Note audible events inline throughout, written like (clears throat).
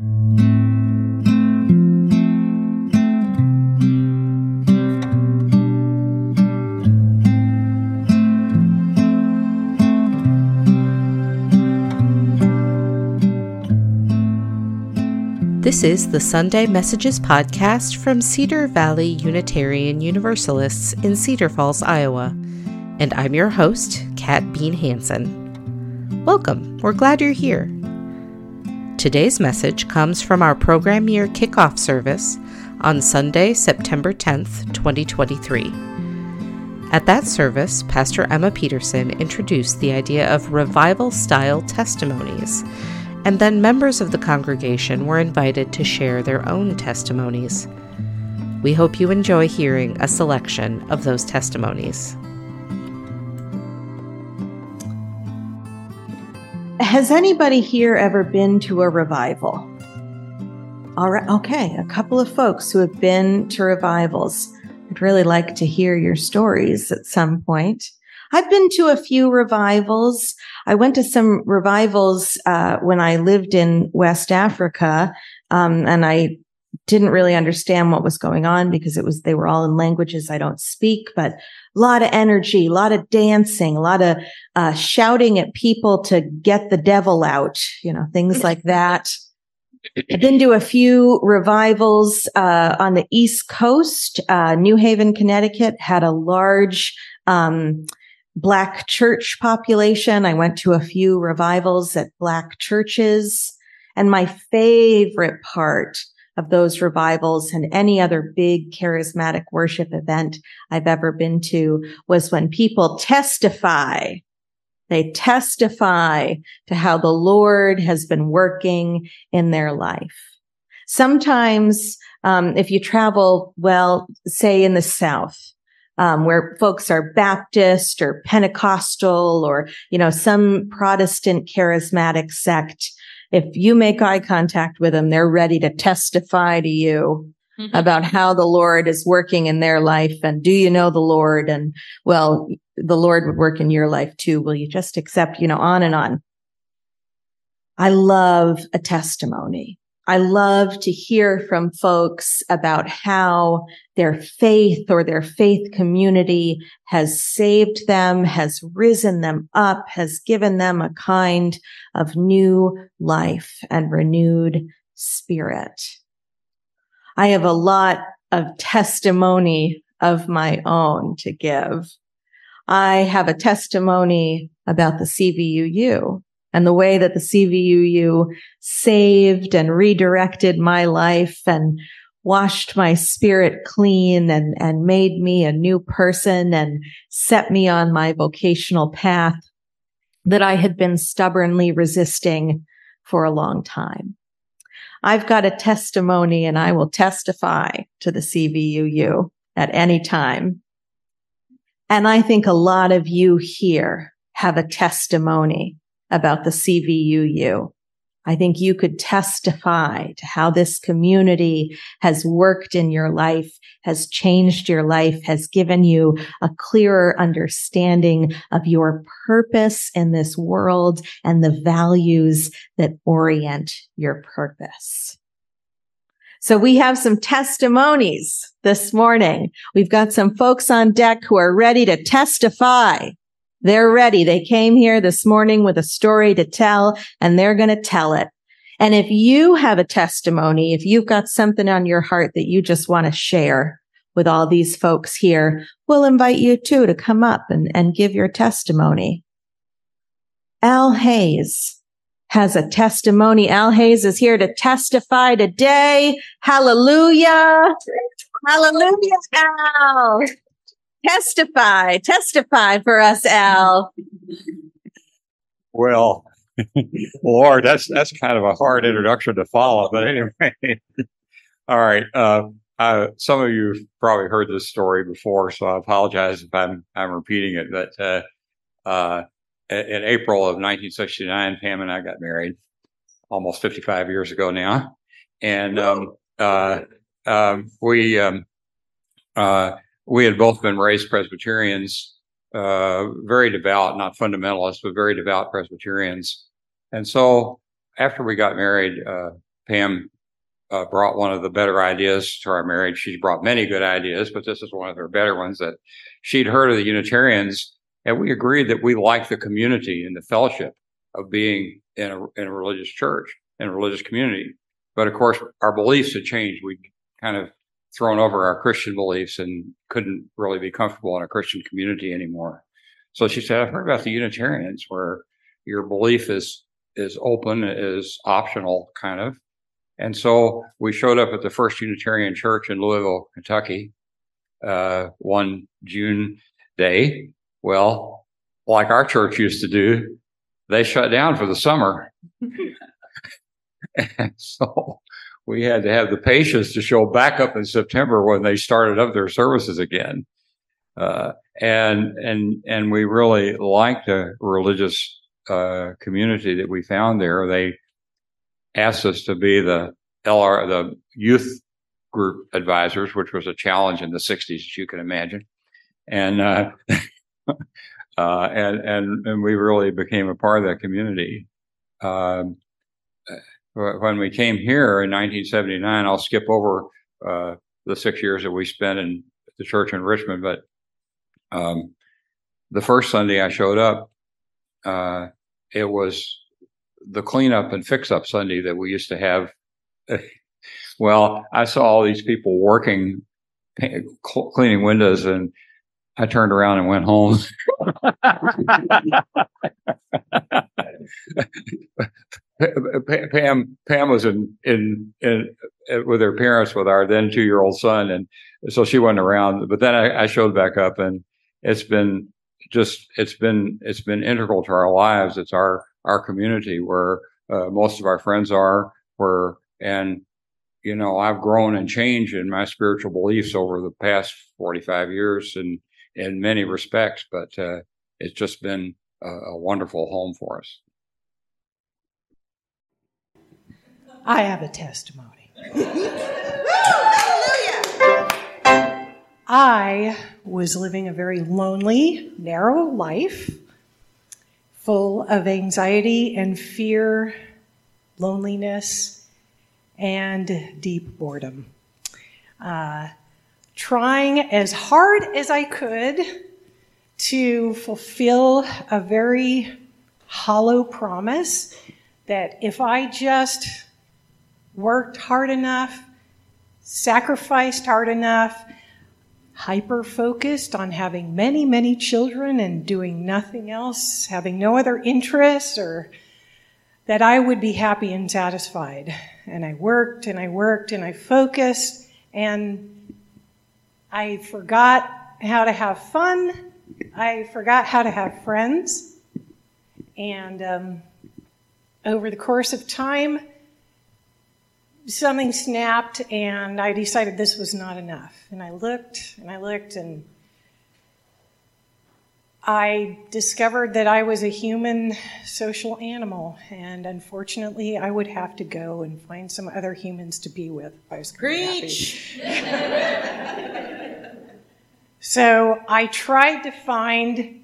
This is the Sunday Messages podcast from Cedar Valley Unitarian Universalists in Cedar Falls, Iowa. And I'm your host, Kat Bean Hanson. Welcome. We're glad you're here. Today's message comes from our program year kickoff service on Sunday, September 10th, 2023. At that service, Pastor Emma Peterson introduced the idea of revival style testimonies and then members of the congregation were invited to share their own testimonies. We hope you enjoy hearing a selection of those testimonies. Has anybody here ever been to a revival? All right, okay, a couple of folks who have been to revivals. I'd really like to hear your stories at some point. I've been to a few revivals. I went to some revivals uh, when I lived in West Africa, um, and I didn't really understand what was going on because it was they were all in languages I don't speak, but a lot of energy, a lot of dancing, a lot of uh, shouting at people to get the devil out, you know, things (laughs) like that. I've been to a few revivals uh, on the East Coast. Uh, New Haven, Connecticut had a large um, black church population. I went to a few revivals at black churches. And my favorite part of those revivals and any other big charismatic worship event I've ever been to was when people testify. They testify to how the Lord has been working in their life. Sometimes, um, if you travel, well, say in the South, um, where folks are Baptist or Pentecostal or, you know, some Protestant charismatic sect. If you make eye contact with them, they're ready to testify to you mm-hmm. about how the Lord is working in their life. And do you know the Lord? And well, the Lord would work in your life too. Will you just accept, you know, on and on. I love a testimony. I love to hear from folks about how their faith or their faith community has saved them, has risen them up, has given them a kind of new life and renewed spirit. I have a lot of testimony of my own to give. I have a testimony about the CVUU and the way that the CVUU saved and redirected my life and washed my spirit clean and, and made me a new person and set me on my vocational path that I had been stubbornly resisting for a long time. I've got a testimony and I will testify to the CVUU at any time. And I think a lot of you here have a testimony about the CVUU. I think you could testify to how this community has worked in your life, has changed your life, has given you a clearer understanding of your purpose in this world and the values that orient your purpose. So we have some testimonies this morning. We've got some folks on deck who are ready to testify they're ready. They came here this morning with a story to tell and they're going to tell it. And if you have a testimony, if you've got something on your heart that you just want to share with all these folks here, we'll invite you too to come up and, and give your testimony. Al Hayes has a testimony. Al Hayes is here to testify today. Hallelujah. Hallelujah, Al. Testify, testify for us, Al. Well, (laughs) Lord, that's that's kind of a hard introduction to follow. But anyway, (laughs) all right. Uh, uh, some of you probably heard this story before, so I apologize if I'm I'm repeating it. But uh, uh in April of 1969, Pam and I got married, almost 55 years ago now, and um, uh, um, we um, uh, we had both been raised Presbyterians, uh, very devout, not fundamentalists, but very devout Presbyterians. And so after we got married, uh, Pam uh, brought one of the better ideas to our marriage. She brought many good ideas, but this is one of her better ones that she'd heard of the Unitarians, and we agreed that we liked the community and the fellowship of being in a, in a religious church, in a religious community. But of course, our beliefs had changed. We'd kind of thrown over our Christian beliefs and couldn't really be comfortable in a Christian community anymore. So she said, I've heard about the Unitarians where your belief is, is open, is optional kind of. And so we showed up at the first Unitarian church in Louisville, Kentucky, uh, one June day. Well, like our church used to do, they shut down for the summer. and (laughs) (laughs) so we had to have the patience to show back up in September when they started up their services again. Uh, and and and we really liked the religious uh, community that we found there. They asked us to be the LR the youth group advisors, which was a challenge in the '60s, as you can imagine. And uh, (laughs) uh, and and and we really became a part of that community. Um, when we came here in 1979, I'll skip over uh, the six years that we spent in the church in Richmond, but um, the first Sunday I showed up, uh, it was the cleanup and fix up Sunday that we used to have. (laughs) well, I saw all these people working, cleaning windows, and I turned around and went home. (laughs) (laughs) Pam Pam was in, in in with her parents with our then two year old son, and so she wasn't around. But then I, I, showed back up, and it's been just it's been it's been integral to our lives. It's our our community where uh, most of our friends are. Where and you know I've grown and changed in my spiritual beliefs over the past forty five years, and in many respects. But uh, it's just been a, a wonderful home for us. I have a testimony. (laughs) I was living a very lonely, narrow life, full of anxiety and fear, loneliness, and deep boredom. Uh, trying as hard as I could to fulfill a very hollow promise that if I just worked hard enough, sacrificed hard enough, hyper focused on having many, many children and doing nothing else, having no other interests, or that I would be happy and satisfied. And I worked and I worked and I focused and I forgot how to have fun. I forgot how to have friends. And um, over the course of time, something snapped and I decided this was not enough. And I looked and I looked and I discovered that I was a human social animal, and unfortunately, I would have to go and find some other humans to be with. I was Preach. (laughs) so I tried to find.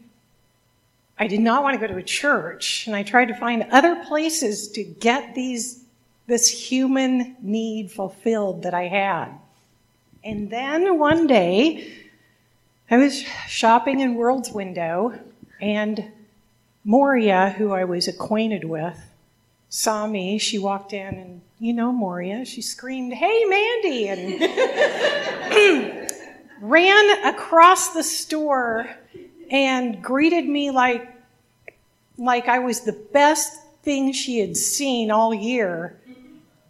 I did not want to go to a church, and I tried to find other places to get these this human need fulfilled that I had. And then one day, I was shopping in World's Window, and Moria, who I was acquainted with, saw me. She walked in, and you know Moria. She screamed, Hey, Mandy! And (clears throat) ran across the store and greeted me like, like I was the best thing she had seen all year.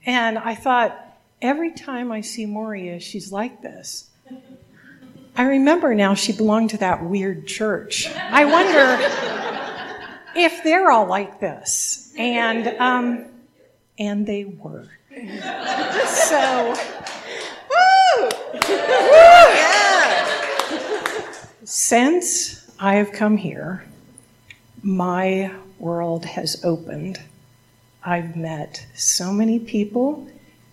And I thought, every time I see Moria, she's like this. I remember now she belonged to that weird church. I wonder if they're all like this. And, um, and they were. so, woo! yeah! Since I have come here, my world has opened I've met so many people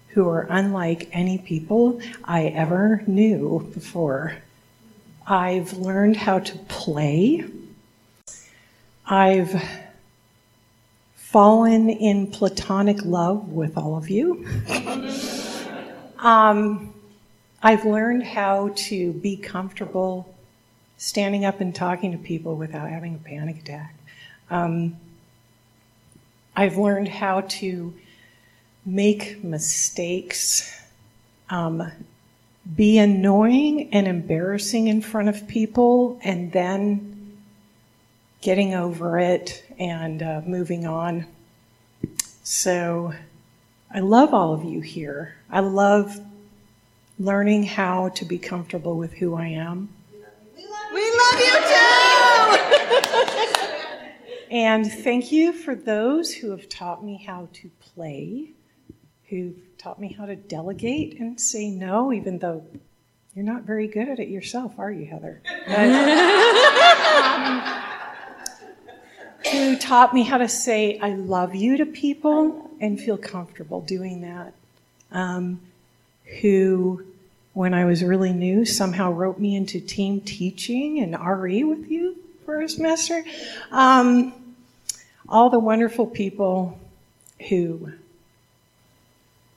who are unlike any people I ever knew before. I've learned how to play. I've fallen in platonic love with all of you. (laughs) um, I've learned how to be comfortable standing up and talking to people without having a panic attack. Um, I've learned how to make mistakes, um, be annoying and embarrassing in front of people, and then getting over it and uh, moving on. So I love all of you here. I love learning how to be comfortable with who I am. We love you too! And thank you for those who have taught me how to play, who've taught me how to delegate and say no, even though you're not very good at it yourself, are you, Heather? But, (laughs) um, who taught me how to say I love you to people and feel comfortable doing that. Um, who, when I was really new, somehow wrote me into team teaching and RE with you for a semester. Um, all the wonderful people who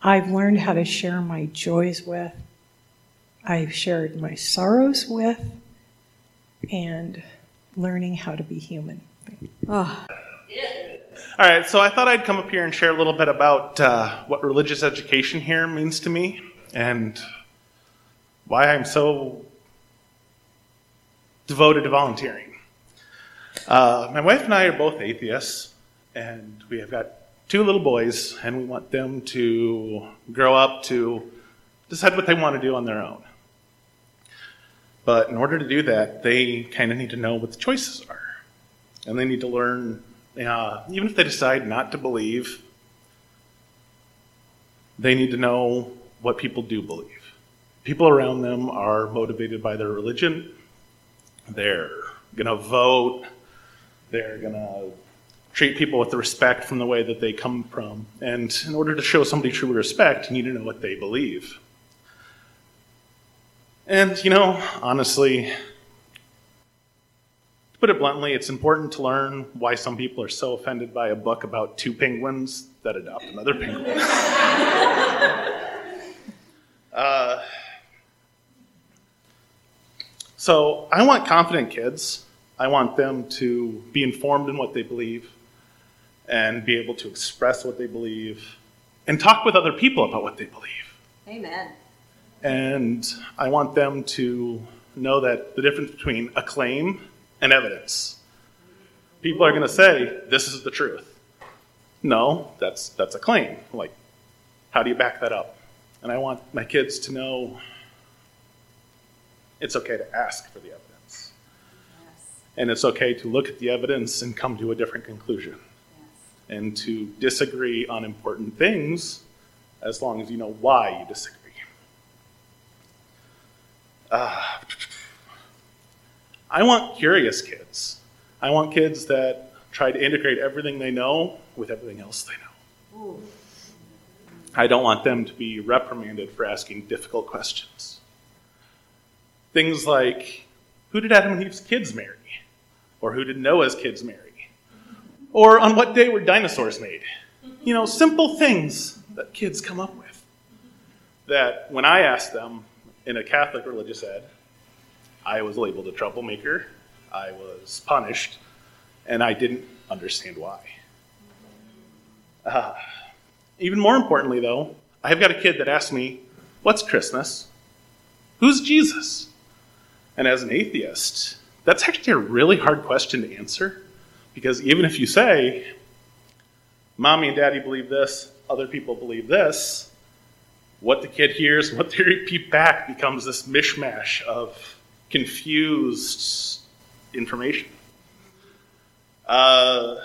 I've learned how to share my joys with, I've shared my sorrows with, and learning how to be human. Oh, All right, so I thought I'd come up here and share a little bit about uh, what religious education here means to me and why I'm so devoted to volunteering. Uh, my wife and I are both atheists, and we have got two little boys, and we want them to grow up to decide what they want to do on their own. But in order to do that, they kind of need to know what the choices are. And they need to learn, uh, even if they decide not to believe, they need to know what people do believe. People around them are motivated by their religion. They're going to vote. They're going to treat people with the respect from the way that they come from. And in order to show somebody true respect, you need to know what they believe. And, you know, honestly, to put it bluntly, it's important to learn why some people are so offended by a book about two penguins that adopt another penguin. (laughs) uh, so I want confident kids. I want them to be informed in what they believe and be able to express what they believe and talk with other people about what they believe. amen. And I want them to know that the difference between a claim and evidence. People are going to say, this is the truth. No, that's, that's a claim. Like, how do you back that up? And I want my kids to know it's okay to ask for the evidence. And it's okay to look at the evidence and come to a different conclusion. And to disagree on important things as long as you know why you disagree. Uh, I want curious kids. I want kids that try to integrate everything they know with everything else they know. I don't want them to be reprimanded for asking difficult questions. Things like who did Adam and Eve's kids marry? Or who did Noah's kids marry? Or on what day were dinosaurs made? You know, simple things that kids come up with. That when I asked them in a Catholic religious ed, I was labeled a troublemaker, I was punished, and I didn't understand why. Uh, even more importantly, though, I have got a kid that asked me, What's Christmas? Who's Jesus? And as an atheist, that's actually a really hard question to answer because even if you say, Mommy and Daddy believe this, other people believe this, what the kid hears, what they repeat (laughs) back becomes this mishmash of confused information. Uh,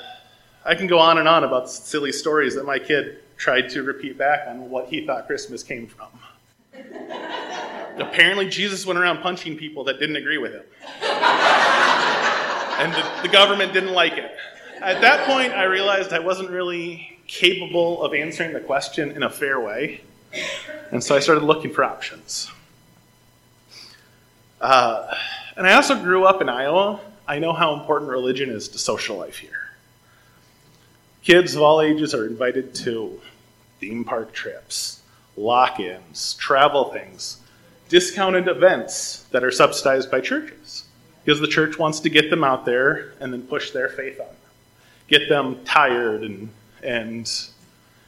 I can go on and on about silly stories that my kid tried to repeat back on what he thought Christmas came from. (laughs) Apparently, Jesus went around punching people that didn't agree with him. (laughs) and the, the government didn't like it. At that point, I realized I wasn't really capable of answering the question in a fair way. And so I started looking for options. Uh, and I also grew up in Iowa. I know how important religion is to social life here. Kids of all ages are invited to theme park trips, lock ins, travel things, discounted events that are subsidized by churches because the church wants to get them out there and then push their faith on them, get them tired and, and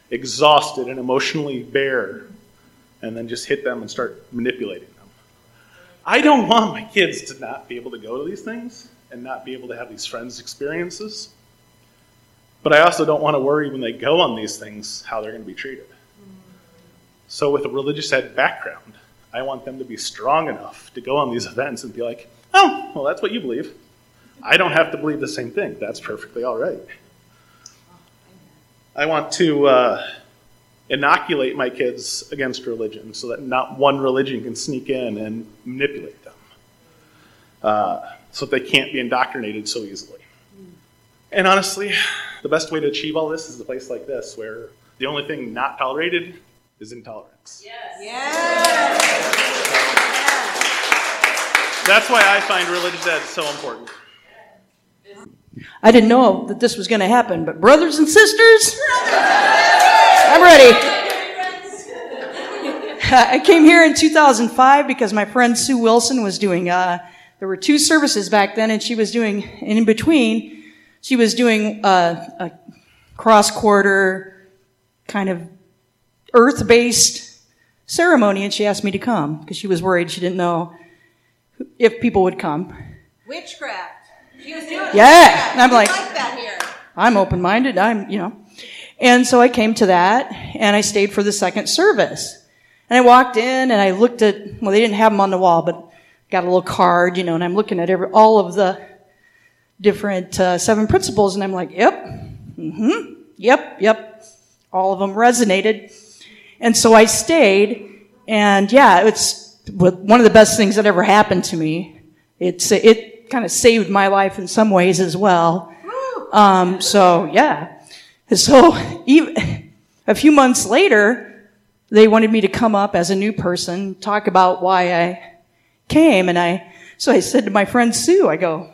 exhausted and emotionally bare, and then just hit them and start manipulating them. I don't want my kids to not be able to go to these things and not be able to have these friends experiences. But I also don't want to worry when they go on these things how they're going to be treated. So, with a religious ed background, I want them to be strong enough to go on these (laughs) events and be like, oh, well, that's what you believe. I don't have to believe the same thing. That's perfectly all right. I want to uh, inoculate my kids against religion so that not one religion can sneak in and manipulate them, uh, so that they can't be indoctrinated so easily. And honestly, the best way to achieve all this is a place like this, where the only thing not tolerated is intolerance. Yes. yes. That's why I find religious ed so important. I didn't know that this was going to happen, but brothers and sisters, I'm ready. I came here in 2005 because my friend Sue Wilson was doing, uh, there were two services back then, and she was doing, and in between, she was doing uh, a cross quarter kind of earth based ceremony, and she asked me to come because she was worried she didn't know if people would come. Witchcraft. She was doing yeah. And I'm like, like. I'm open minded. I'm, you know. And so I came to that and I stayed for the second service. And I walked in and I looked at, well, they didn't have them on the wall, but got a little card, you know, and I'm looking at every, all of the different uh, seven principles and I'm like, yep, mm-hmm, yep, yep. All of them resonated. And so I stayed and yeah, it's one of the best things that ever happened to me. It's, it kind of saved my life in some ways as well. Um, so yeah. So even, (laughs) a few months later, they wanted me to come up as a new person, talk about why I came. And I, so I said to my friend Sue, I go,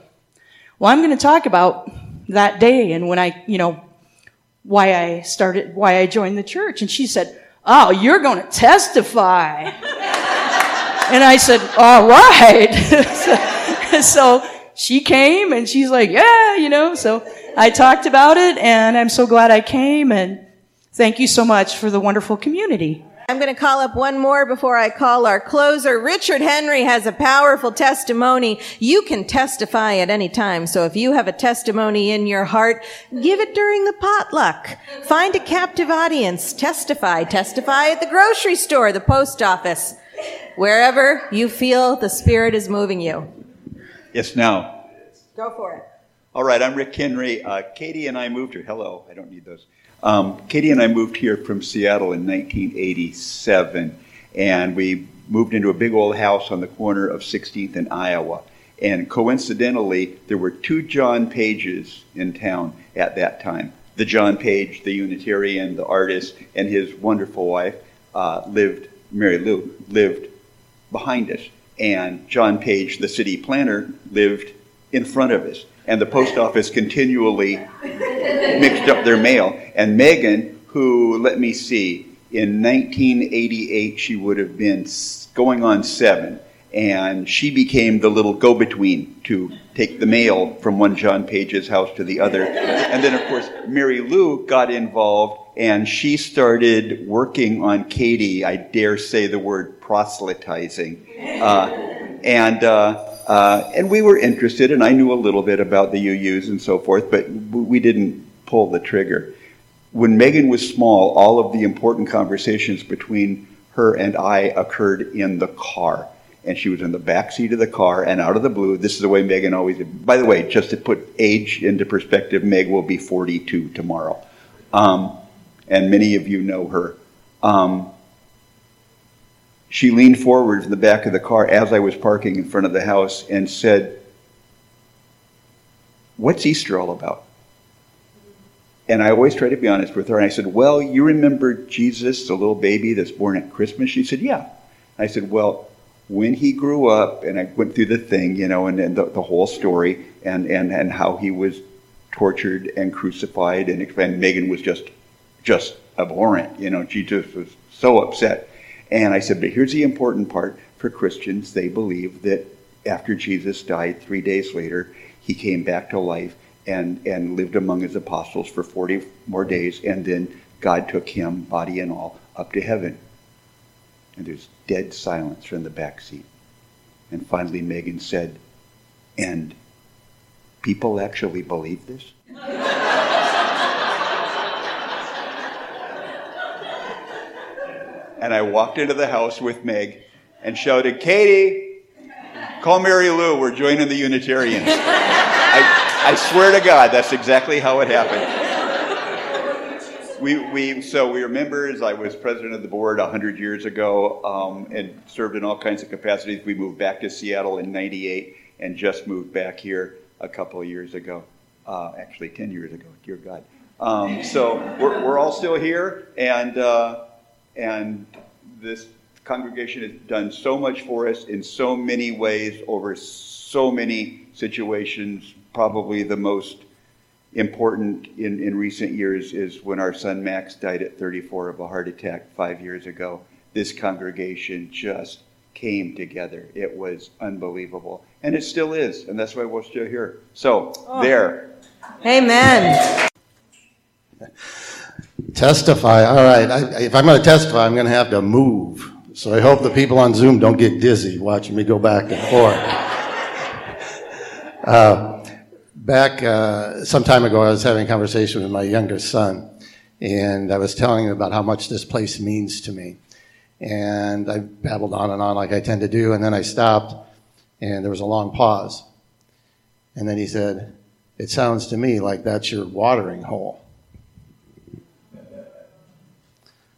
well, I'm going to talk about that day and when I, you know, why I started, why I joined the church. And she said, oh, you're going to testify. and I said, all right. (laughs) so, she came and she's like, yeah, you know, so I talked about it and I'm so glad I came and thank you so much for the wonderful community. I'm going to call up one more before I call our closer. Richard Henry has a powerful testimony. You can testify at any time. So if you have a testimony in your heart, give it during the potluck. Find a captive audience. Testify. Testify at the grocery store, the post office, wherever you feel the Spirit is moving you. Yes, now. Go for it. All right, I'm Rick Henry. Uh, Katie and I moved here. Hello, I don't need those. Um, Katie and I moved here from Seattle in 1987, and we moved into a big old house on the corner of 16th and Iowa. And coincidentally, there were two John Pages in town at that time. The John Page, the Unitarian, the artist, and his wonderful wife uh, lived, Mary Lou, lived behind us. And John Page, the city planner, lived in front of us and the post office continually mixed up their mail. And Megan, who, let me see, in 1988 she would have been going on seven, and she became the little go between to take the mail from one John Page's house to the other. And then, of course, Mary Lou got involved and she started working on Katie. I dare say the word proselytizing. Uh, and uh, uh, and we were interested, and I knew a little bit about the UUs and so forth, but we didn't pull the trigger. When Megan was small, all of the important conversations between her and I occurred in the car. And she was in the back seat of the car, and out of the blue, this is the way Megan always did. By the way, just to put age into perspective, Meg will be 42 tomorrow. Um, and many of you know her. Um, she leaned forward from the back of the car as I was parking in front of the house and said, What's Easter all about? And I always try to be honest with her. And I said, Well, you remember Jesus, the little baby that's born at Christmas? She said, Yeah. I said, Well, when he grew up, and I went through the thing, you know, and, and the, the whole story, and, and, and how he was tortured and crucified, and, and Megan was just just abhorrent. You know, she just was so upset. And I said, but here's the important part for Christians: they believe that after Jesus died, three days later, he came back to life and and lived among his apostles for forty more days, and then God took him, body and all, up to heaven. And there's dead silence from the back seat. And finally, Megan said, And people actually believe this? (laughs) and I walked into the house with Meg and shouted, Katie, call Mary Lou, we're joining the Unitarians. I, I swear to God, that's exactly how it happened we, we, so we were members. I was president of the board 100 years ago um, and served in all kinds of capacities. We moved back to Seattle in 98 and just moved back here a couple of years ago. Uh, actually, 10 years ago, dear God. Um, so we're, we're all still here, and, uh, and this congregation has done so much for us in so many ways over so many situations, probably the most important in, in recent years is when our son Max died at 34 of a heart attack five years ago. This congregation just came together. It was unbelievable. And it still is. And that's why we're still here. So, oh. there. Amen. (laughs) Testify. All right. I, if I'm going to testify, I'm going to have to move. So I hope the people on Zoom don't get dizzy watching me go back and forth. Uh, back uh, some time ago, I was having a conversation with my younger son, and I was telling him about how much this place means to me. And I babbled on and on like I tend to do, and then I stopped, and there was a long pause. And then he said, It sounds to me like that's your watering hole.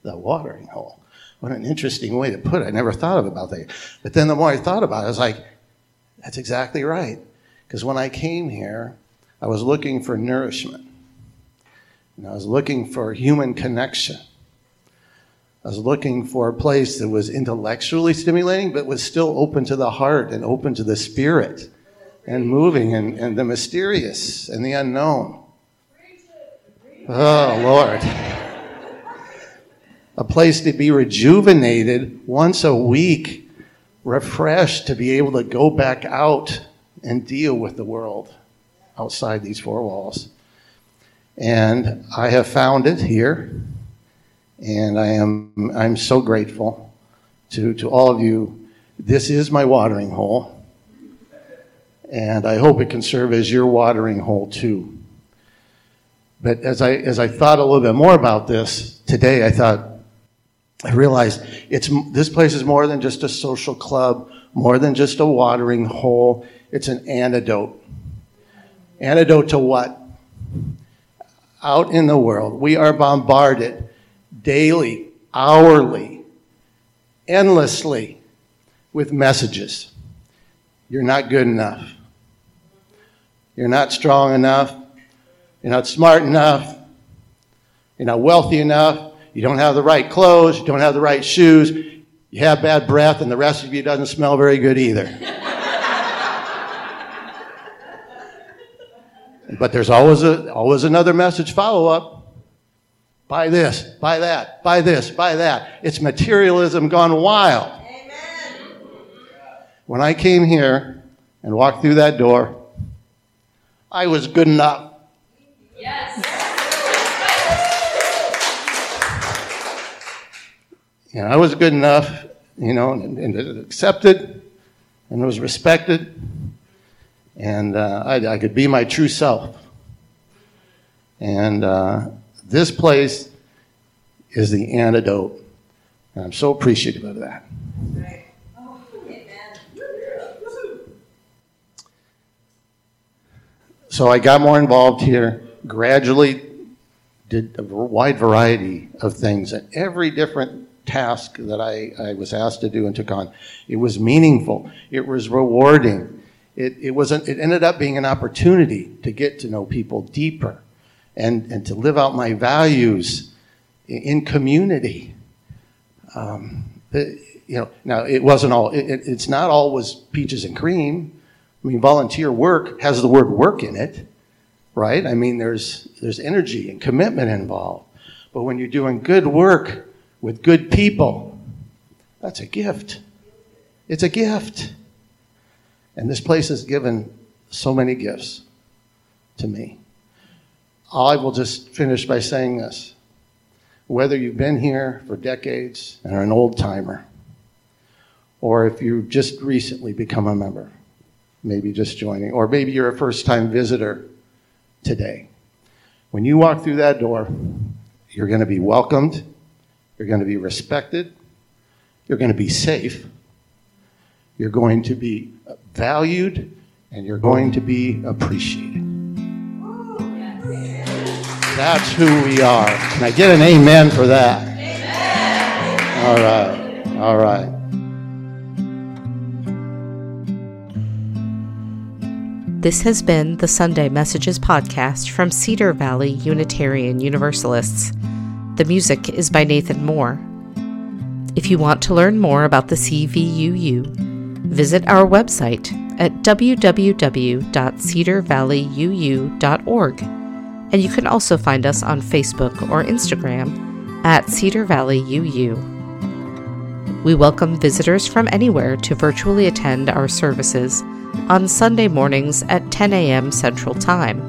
The watering hole. What an interesting way to put it. I never thought of about that. But then the more I thought about it, I was like, that's exactly right. Because when I came here, I was looking for nourishment. And I was looking for human connection. I was looking for a place that was intellectually stimulating, but was still open to the heart and open to the spirit and moving and, and the mysterious and the unknown. Oh, Lord. A place to be rejuvenated once a week, refreshed to be able to go back out and deal with the world outside these four walls. And I have found it here, and I am I'm so grateful to, to all of you. This is my watering hole, and I hope it can serve as your watering hole too. But as I as I thought a little bit more about this today, I thought I realized it's this place is more than just a social club, more than just a watering hole. It's an antidote. Antidote to what? Out in the world, we are bombarded daily, hourly, endlessly with messages. You're not good enough. You're not strong enough. You're not smart enough. You're not wealthy enough. You don't have the right clothes. You don't have the right shoes. You have bad breath, and the rest of you doesn't smell very good either. (laughs) But there's always a, always another message follow up. Buy this, buy that, buy this, buy that. It's materialism gone wild. Amen. When I came here and walked through that door, I was good enough. Yes. Know, I was good enough, you know, and, and accepted and was respected and uh, I, I, could be my true self. And uh, this place is the antidote. And I'm so appreciative of that. So I got more involved here, gradually did a wide variety of things, and every different task that I, I was asked to do and took on. It was meaningful, it was rewarding it, it, was an, it ended up being an opportunity to get to know people deeper and, and to live out my values in community. Um, it, you know, now it wasn't all, it, it's not always peaches and cream. I mean, volunteer work has the word work in it, right? I mean, there's, there's energy and commitment involved. But when you're doing good work with good people, that's a gift. It's a gift. And this place has given so many gifts to me. I will just finish by saying this. Whether you've been here for decades and are an old timer, or if you've just recently become a member, maybe just joining, or maybe you're a first time visitor today. When you walk through that door, you're going to be welcomed, you're going to be respected, you're going to be safe, you're going to be valued, and you're going to be appreciated. That's who we are. Can I get an amen for that? Amen. All right. All right. This has been the Sunday Messages podcast from Cedar Valley Unitarian Universalists. The music is by Nathan Moore. If you want to learn more about the CVUU, visit our website at www.cedarvalleyuu.org. And you can also find us on Facebook or Instagram at Cedar Valley UU. We welcome visitors from anywhere to virtually attend our services on Sunday mornings at 10 a.m. Central Time.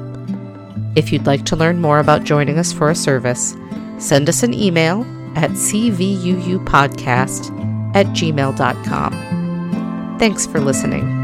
If you'd like to learn more about joining us for a service, send us an email at cvuupodcast at gmail.com. Thanks for listening.